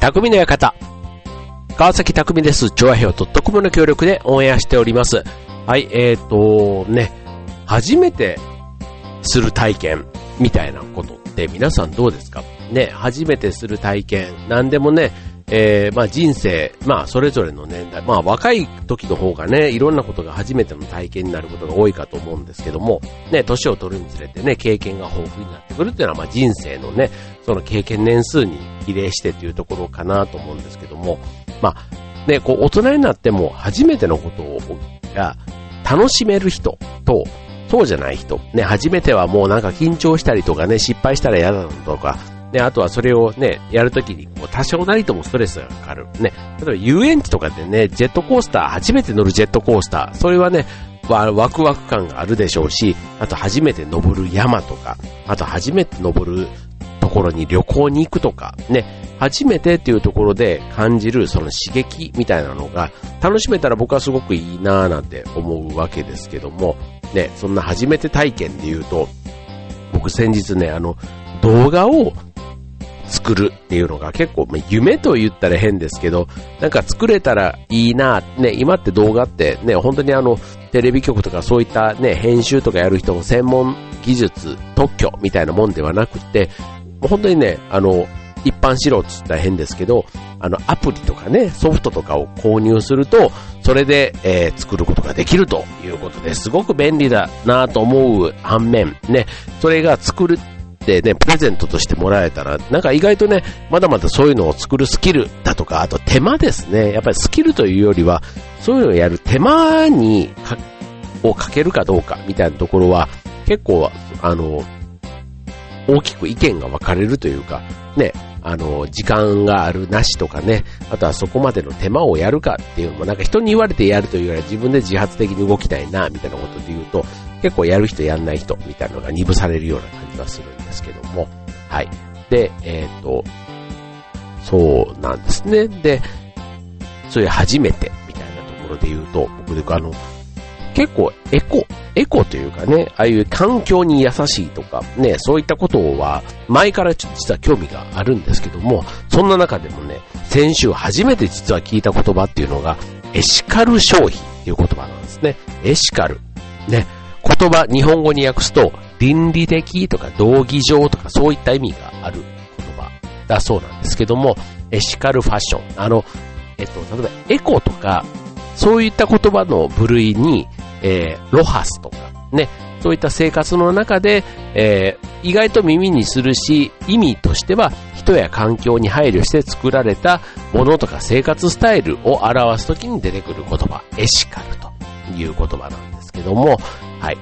匠の館。川崎匠です。調和表 .com の協力でオンエアしております。はい、えーと、ね、初めてする体験みたいなことって皆さんどうですか？ね、初めてする体験、何でもね、えー、まあ人生、まあそれぞれの年代、まあ若い時の方がね、いろんなことが初めての体験になることが多いかと思うんですけども、ね、年を取るにつれてね、経験が豊富になってくるっていうのは、まあ人生のね、その経験年数に比例してというところかなと思うんですけども、まあ、ね、こう大人になっても初めてのことをが楽しめる人と、そうじゃない人、ね、初めてはもうなんか緊張したりとかね、失敗したら嫌だとか、ね、あとはそれをね、やるときに、こう、多少なりともストレスがかかる。ね、例えば遊園地とかでね、ジェットコースター、初めて乗るジェットコースター、それはね、ワクワク感があるでしょうし、あと初めて登る山とか、あと初めて登るところに旅行に行くとか、ね、初めてっていうところで感じるその刺激みたいなのが楽しめたら僕はすごくいいなぁなんて思うわけですけども、ね、そんな初めて体験で言うと、僕先日ね、あの、動画を作るっていうのが結構、夢と言ったら変ですけど、なんか作れたらいいな、ね、今って動画ってね、本当にあの、テレビ局とかそういったね、編集とかやる人の専門技術、特許みたいなもんではなくて、本当にね、あの、一般素人って言ったら変ですけど、あの、アプリとかね、ソフトとかを購入すると、それで、えー、作ることができるということですごく便利だなと思う反面、ね、それが作るってね、プレゼントとしてもらえたら、なんか意外とね、まだまだそういうのを作るスキルだとか、あと手間ですね。やっぱりスキルというよりは、そういうのをやる手間にか、をかけるかどうかみたいなところは、結構、あの、大きく意見が分かれるというか、ね、あの、時間があるなしとかね、あとはそこまでの手間をやるかっていうのも、なんか人に言われてやるというよりは自分で自発的に動きたいな、みたいなことで言うと、結構やる人やんない人みたいなのが二分されるような感じはするんですけども、はい。で、えっ、ー、と、そうなんですね。で、そういう初めてみたいなところで言うと、僕であの、結構エコ、エコというかね、ああいう環境に優しいとか、ね、そういったことは前から実は興味があるんですけども、そんな中でもね、先週初めて実は聞いた言葉っていうのが、エシカル消費っていう言葉なんですね。エシカル。ね、言葉、日本語に訳すと、倫理的とか道義上とかそういった意味がある言葉だそうなんですけども、エシカルファッション。あの、えっと、例えばエコとか、そういった言葉の部類に、えー、ロハスと、ね、そういった生活の中で、えー、意外と耳にするし、意味としては人や環境に配慮して作られたものとか生活スタイルを表すときに出てくる言葉、エシカルという言葉なんですけども、はい。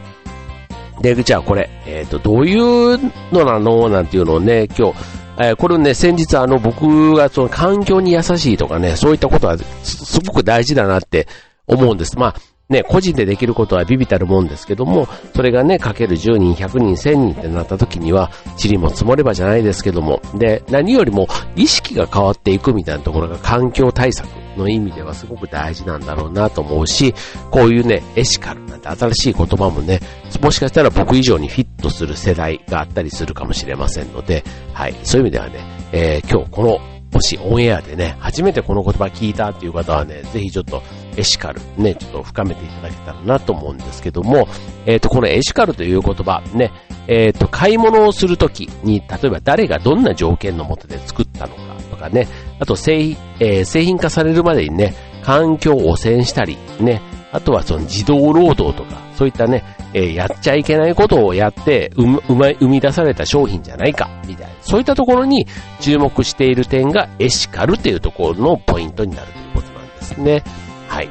で、じゃあこれ、えっ、ー、と、どういうのなのなんていうのをね、今日、えー、これね、先日あの、僕がその環境に優しいとかね、そういったことはすごく大事だなって思うんです。まあ、ね、個人でできることはビビたるもんですけども、それがね、かける10人、100人、1000人ってなった時には、塵も積もればじゃないですけども、で、何よりも意識が変わっていくみたいなところが環境対策の意味ではすごく大事なんだろうなと思うし、こういうね、エシカルなんて新しい言葉もね、もしかしたら僕以上にフィットする世代があったりするかもしれませんので、はい、そういう意味ではね、えー、今日このもしオンエアでね、初めてこの言葉聞いたっていう方はね、ぜひちょっとエシカル。ね、ちょっと深めていただけたらなと思うんですけども、えっ、ー、と、このエシカルという言葉、ね、えっ、ー、と、買い物をするときに、例えば誰がどんな条件のもとで作ったのかとかね、あと製,、えー、製品化されるまでにね、環境を汚染したり、ね、あとはその自動労働とか、そういったね、えー、やっちゃいけないことをやって、うま、生み出された商品じゃないか、みたいな。そういったところに注目している点がエシカルというところのポイントになるということなんですね。はい。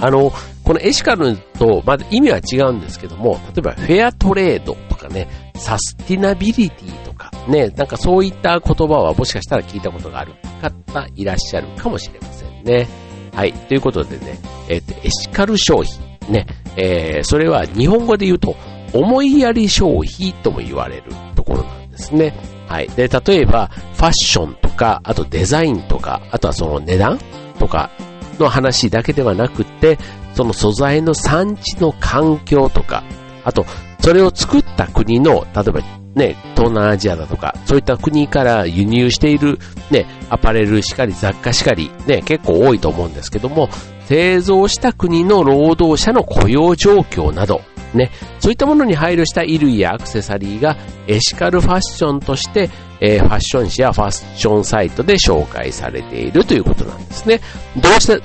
あの、このエシカルと、まず意味は違うんですけども、例えばフェアトレードとかね、サスティナビリティとか、ね、なんかそういった言葉はもしかしたら聞いたことがある方いらっしゃるかもしれませんね。はい。ということでね、えっ、ー、と、エシカル消費。ね、えー、それは日本語で言うと、思いやり消費とも言われるところなんですね。はい。で、例えば、ファッションとか、あとデザインとか、あとはその値段とかの話だけではなくて、その素材の産地の環境とか、あと、それを作った国の、例えばね、東南アジアだとか、そういった国から輸入している、ね、アパレルしかり、雑貨しかり、ね、結構多いと思うんですけども、製造した国の労働者の雇用状況など、ね、そういったものに配慮した衣類やアクセサリーがエシカルファッションとして、えー、ファッション誌やファッションサイトで紹介されているということなんですね。どうして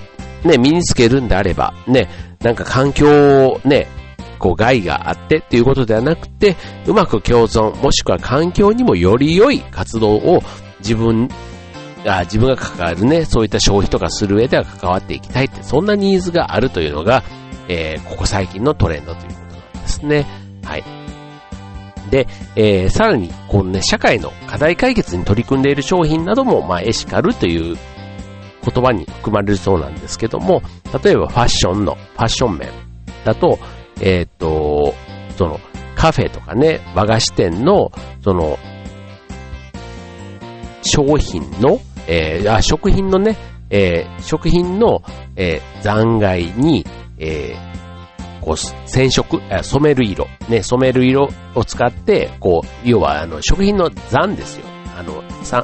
ね、身につけるんであれば、ね、なんか環境をね、こう害があってっていうことではなくて、うまく共存、もしくは環境にもより良い活動を自分あ自分が関わるね、そういった消費とかする上では関わっていきたいって、そんなニーズがあるというのが、えー、ここ最近のトレンドということですね。はい。で、えー、さらに、このね、社会の課題解決に取り組んでいる商品なども、まあ、エシカルという言葉に含まれるそうなんですけども、例えばファッションの、ファッション面だと、えっ、と、その、カフェとかね、和菓子店の、その、商品の、えー、あ、食品のね、えー、食品の、えー、残骸に、えー、こう、染色、染める色、ね、染める色を使って、こう、要は、あの、食品の残ですよ。あの、さ、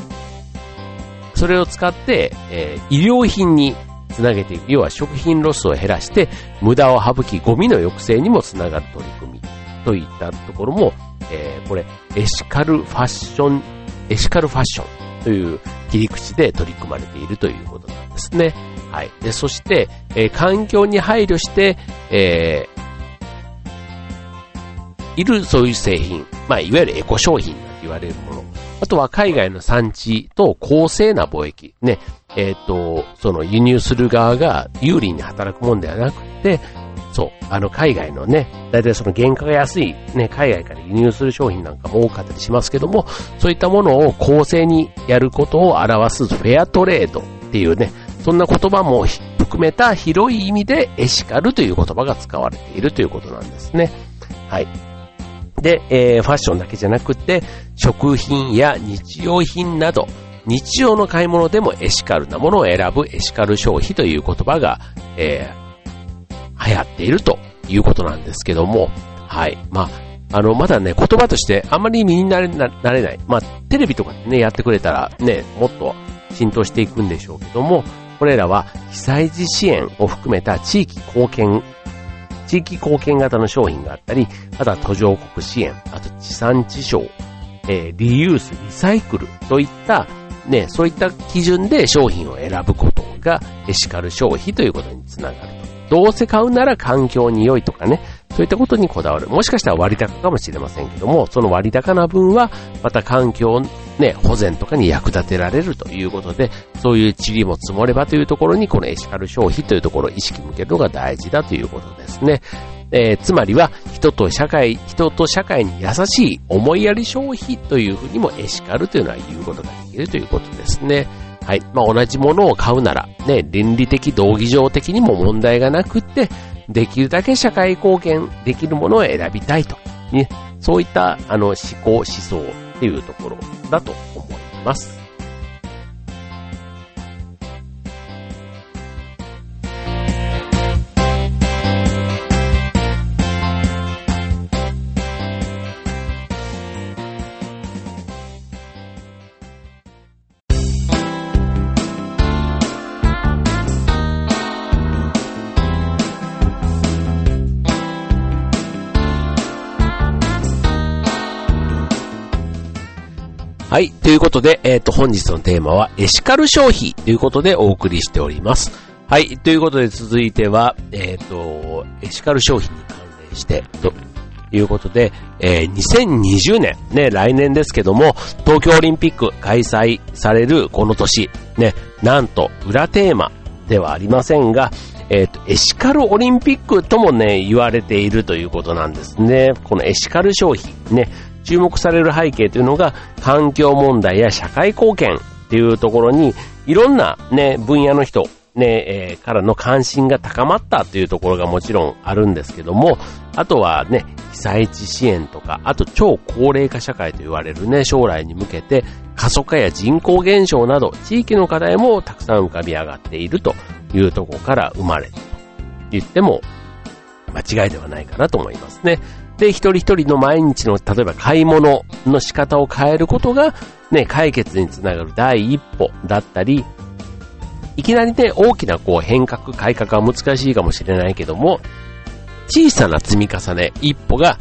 それを使って、えー、医療品につなげていく。要は食品ロスを減らして、無駄を省き、ゴミの抑制にもつながる取り組み。といったところも、えー、これ、エシカルファッション、エシカルファッションという切り口で取り組まれているということなんですね。はい。で、そして、えー、環境に配慮して、えー、いるそういう製品、まあ、いわゆるエコ商品と言われるもの。あとは海外の産地と公正な貿易。ね。えっ、ー、と、その輸入する側が有利に働くもんではなくて、そう、あの海外のね、だいたいその原価が安いね、海外から輸入する商品なんかも多かったりしますけども、そういったものを公正にやることを表すフェアトレードっていうね、そんな言葉も含めた広い意味でエシカルという言葉が使われているということなんですね。はい。で、えー、ファッションだけじゃなくて、食品や日用品など、日常の買い物でもエシカルなものを選ぶエシカル消費という言葉が、えー、流行っているということなんですけども、はい。まあ、あの、まだね、言葉としてあんまり身になれなれない。まあ、テレビとかでね、やってくれたらね、もっと浸透していくんでしょうけども、これらは被災時支援を含めた地域貢献地域貢献型の商品があったり、あとは途上国支援、あと地産地消、えー、リユース、リサイクルといった、ね、そういった基準で商品を選ぶことがエシカル消費ということにつながると。どうせ買うなら環境に良いとかね、そういったことにこだわる。もしかしたら割高かもしれませんけども、その割高な分は、また環境、ね、保全とかに役立てられるということで、そういう塵も積もればというところに、このエシカル消費というところを意識向けるのが大事だということですね。えー、つまりは、人と社会、人と社会に優しい思いやり消費というふうにもエシカルというのは言うことができるということですね。はい。まあ、同じものを買うなら、ね、倫理的、道義上的にも問題がなくって、できるだけ社会貢献できるものを選びたいと。ね、そういったあの思考、思想っていうところだと思います。はい。ということで、えっ、ー、と、本日のテーマは、エシカル消費ということでお送りしております。はい。ということで、続いては、えっ、ー、と、エシカル消費に関連して、ということで、えー、2020年、ね、来年ですけども、東京オリンピック開催されるこの年、ね、なんと、裏テーマではありませんが、えっ、ー、と、エシカルオリンピックともね、言われているということなんですね。このエシカル消費、ね、注目される背景というのが環境問題や社会貢献っていうところにいろんなね、分野の人、ね、えー、からの関心が高まったというところがもちろんあるんですけども、あとはね、被災地支援とか、あと超高齢化社会と言われるね、将来に向けて過疎化や人口減少など地域の課題もたくさん浮かび上がっているというところから生まれたと言っても間違いではないかなと思いますね。で、一人一人の毎日の、例えば買い物の仕方を変えることが、ね、解決につながる第一歩だったり、いきなりね、大きなこう変革、改革は難しいかもしれないけども、小さな積み重ね、一歩が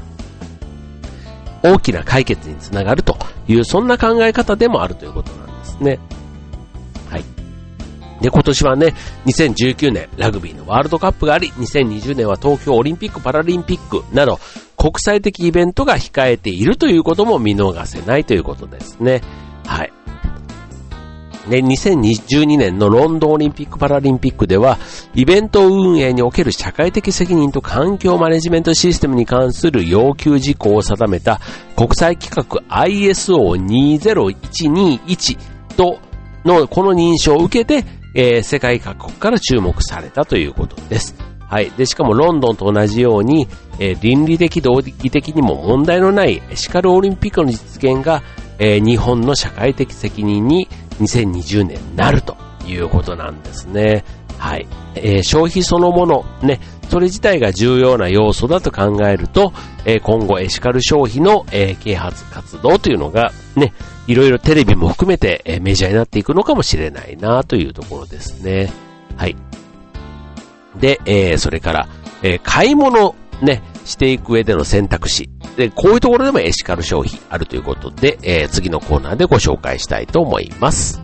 大きな解決につながるという、そんな考え方でもあるということなんですね。はい。で、今年はね、2019年ラグビーのワールドカップがあり、2020年は東京オリンピック・パラリンピックなど、国際的イベントが控えているということも見逃せないということですね。はい。で、2022年のロンドンオリンピック・パラリンピックでは、イベント運営における社会的責任と環境マネジメントシステムに関する要求事項を定めた国際規格 ISO20121 とのこの認証を受けて、えー、世界各国から注目されたということです。はい。で、しかもロンドンと同じように、えー、倫理的、道義的にも問題のないエシカルオリンピックの実現が、えー、日本の社会的責任に2020年なるということなんですね。はい。えー、消費そのもの、ね、それ自体が重要な要素だと考えると、えー、今後エシカル消費の、えー、啓発活動というのが、ね、いろいろテレビも含めて、え、メジャーになっていくのかもしれないなというところですね。はい。で、えー、それから、えー、買い物、ね、していく上での選択肢。で、こういうところでもエシカル消費あるということで、えー、次のコーナーでご紹介したいと思います。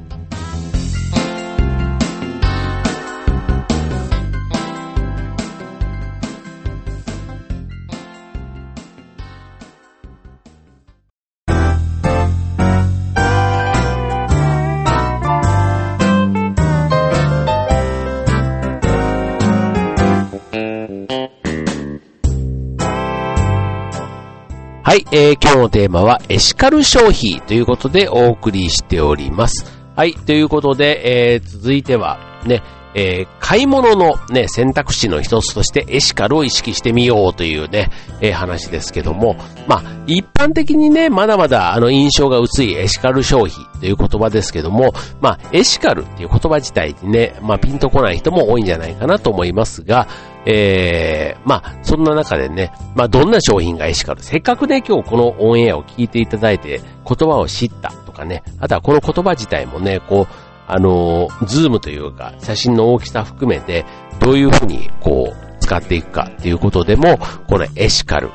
い、えー、今日のテーマはエシカル消費ということでお送りしております。はい、ということで、えー、続いてはね、えー、買い物のね、選択肢の一つとしてエシカルを意識してみようというね、えー、話ですけども、まあ、一般的にね、まだまだあの印象が薄いエシカル消費という言葉ですけども、まあ、エシカルっていう言葉自体にね、まあ、ピンとこない人も多いんじゃないかなと思いますが、えー、まあ、そんな中でね、まあ、どんな商品がエシカル、せっかくね、今日このオンエアを聞いていただいて、言葉を知ったとかね、あとはこの言葉自体もね、こう、あの、ズームというか、写真の大きさ含めて、どういうふうに、こう、使っていくかっていうことでも、このエシカル。うん。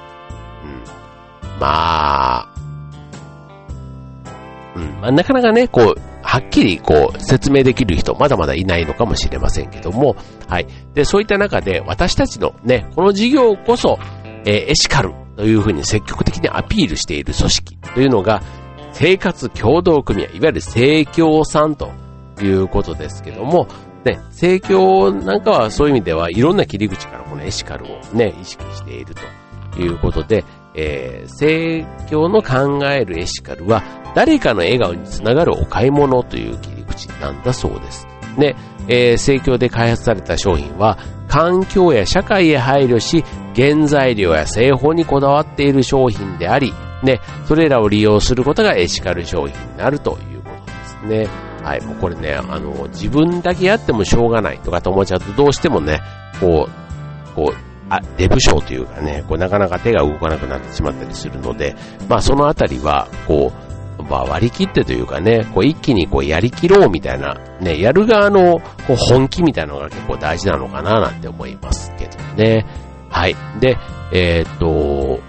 まあ、うん。まあ、なかなかね、こう、はっきりこう説明できる人まだまだいないのかもしれませんけども、はい。で、そういった中で私たちのね、この事業こそ、えー、エシカルというふうに積極的にアピールしている組織というのが、生活協同組合、いわゆる生協さんということですけども、ね、生協なんかはそういう意味ではいろんな切り口からこのエシカルをね、意識しているということで、えー、生協の考えるエシカルは誰かの笑顔につながるお買い物という切り口なんだそうです。ね、えー、生協で開発された商品は環境や社会へ配慮し原材料や製法にこだわっている商品であり、ね、それらを利用することがエシカル商品になるということですね。はい、もうこれね、あの、自分だけやってもしょうがないとかと思っちゃうと、どうしてもね、こう、こう、あ、デブ賞というかね、こうなかなか手が動かなくなってしまったりするので、まあそのあたりは、こう、まあ割り切ってというかね、こう一気にこうやりきろうみたいな、ね、やる側のこう本気みたいなのが結構大事なのかななんて思いますけどね。はい。で、えー、っと、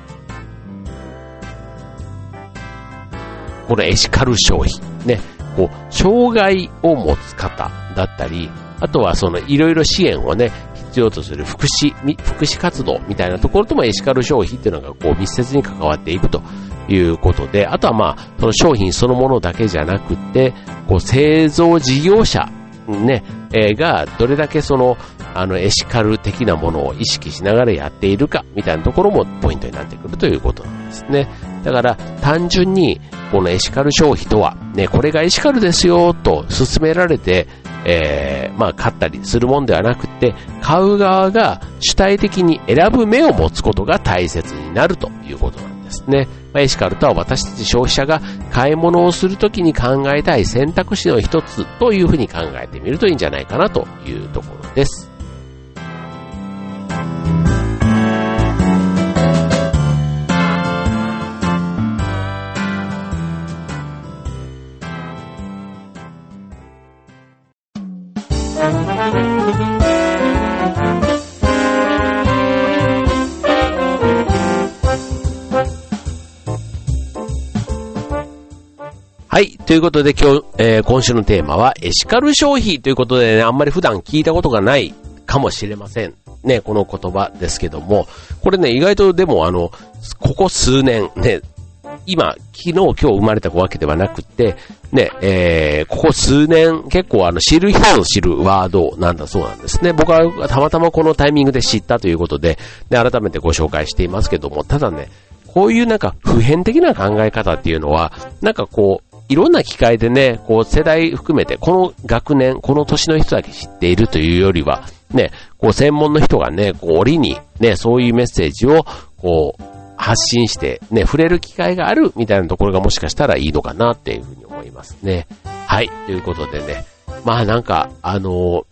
このエシカル消費。ね。こう、障害を持つ方だったり、あとはそのいろいろ支援をね、必要とする福祉、福祉活動みたいなところともエシカル消費っていうのがこう密接に関わっていくということで、あとはまあ、その商品そのものだけじゃなくて、こう製造事業者ね、えー、がどれだけその、あの、エシカル的なものを意識しながらやっているか、みたいなところもポイントになってくるということなんですね。だから、単純に、このエシカル消費とは、ね、これがエシカルですよ、と勧められて、えー、まあ、買ったりするもんではなくて、買う側が主体的に選ぶ目を持つことが大切になるということなんですね。まあ、エシカルとは私たち消費者が買い物をするときに考えたい選択肢の一つというふうに考えてみるといいんじゃないかなというところです。はい。ということで今日、えー、今週のテーマはエシカル消費ということでね、あんまり普段聞いたことがないかもしれません。ね、この言葉ですけども、これね、意外とでもあの、ここ数年、ね、今、昨日今日生まれたわけではなくて、ね、えー、ここ数年結構あの知る人ぞ知るワードなんだそうなんですね。僕はたまたまこのタイミングで知ったということで、で、改めてご紹介していますけども、ただね、こういうなんか普遍的な考え方っていうのは、なんかこう、いろんな機会でね、こう世代含めて、この学年、この年の人だけ知っているというよりは、ね、こう専門の人がね、こう折にね、そういうメッセージを、こう、発信して、ね、触れる機会があるみたいなところがもしかしたらいいのかなっていうふうに思いますね。はい。ということでね、まあなんか、あの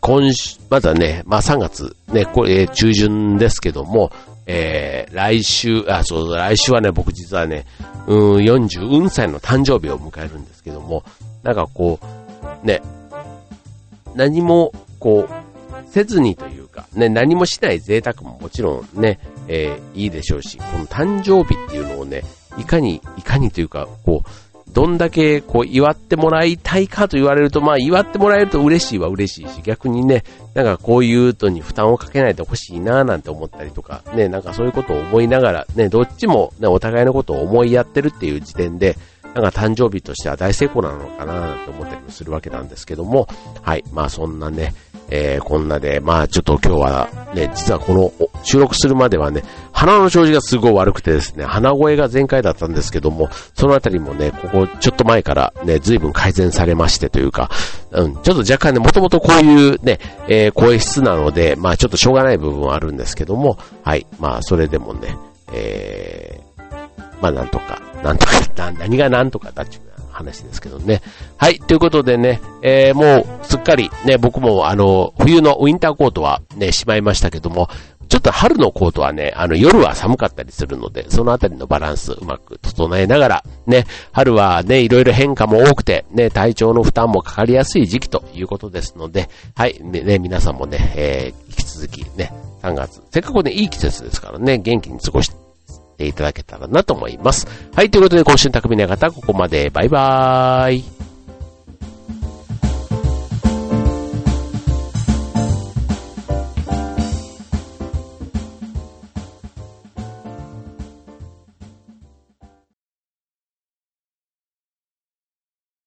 今週、まだね、まあ3月、ね、これ、中旬ですけども、えー、来週、あ、そう、来週はね、僕実はね、うん、40歳の誕生日を迎えるんですけども、なんかこう、ね、何も、こう、せずにというか、ね、何もしない贅沢ももちろんね、えー、いいでしょうし、この誕生日っていうのをね、いかに、いかにというか、こう、どんだけこう祝ってもらいたいかと言われると、まあ祝ってもらえると嬉しいは嬉しいし、逆にね、なんかこういうとに負担をかけないでほしいななんて思ったりとか、ね、なんかそういうことを思いながら、ね、どっちもね、お互いのことを思いやってるっていう時点で、なんか誕生日としては大成功なのかななんて思ったりもするわけなんですけども、はい、まあそんなね、えー、こんなで、まあちょっと今日はね、実はこの収録するまではね、鼻の調子がすごい悪くてですね、鼻声が全開だったんですけども、そのあたりもね、ここちょっと前からね、随分改善されましてというか、うん、ちょっと若干ね、もともとこういうね、えー、声質なので、まあちょっとしょうがない部分はあるんですけども、はい、まあそれでもね、えー、まあなんとか、なんとか、何がなんとかだっちゅう話ですけどね。はい、ということでね、えー、もうすっかりね、僕もあの、冬のウィンターコートはね、しまいましたけども、ちょっと春のコートはね、あの夜は寒かったりするので、そのあたりのバランスうまく整えながら、ね、春はね、いろいろ変化も多くて、ね、体調の負担もかかりやすい時期ということですので、はい、ね、ね皆さんもね、えー、引き続きね、3月、せっかくね、いい季節ですからね、元気に過ごしていただけたらなと思います。はい、ということで今週の匠の方、ここまで。バイバーイ。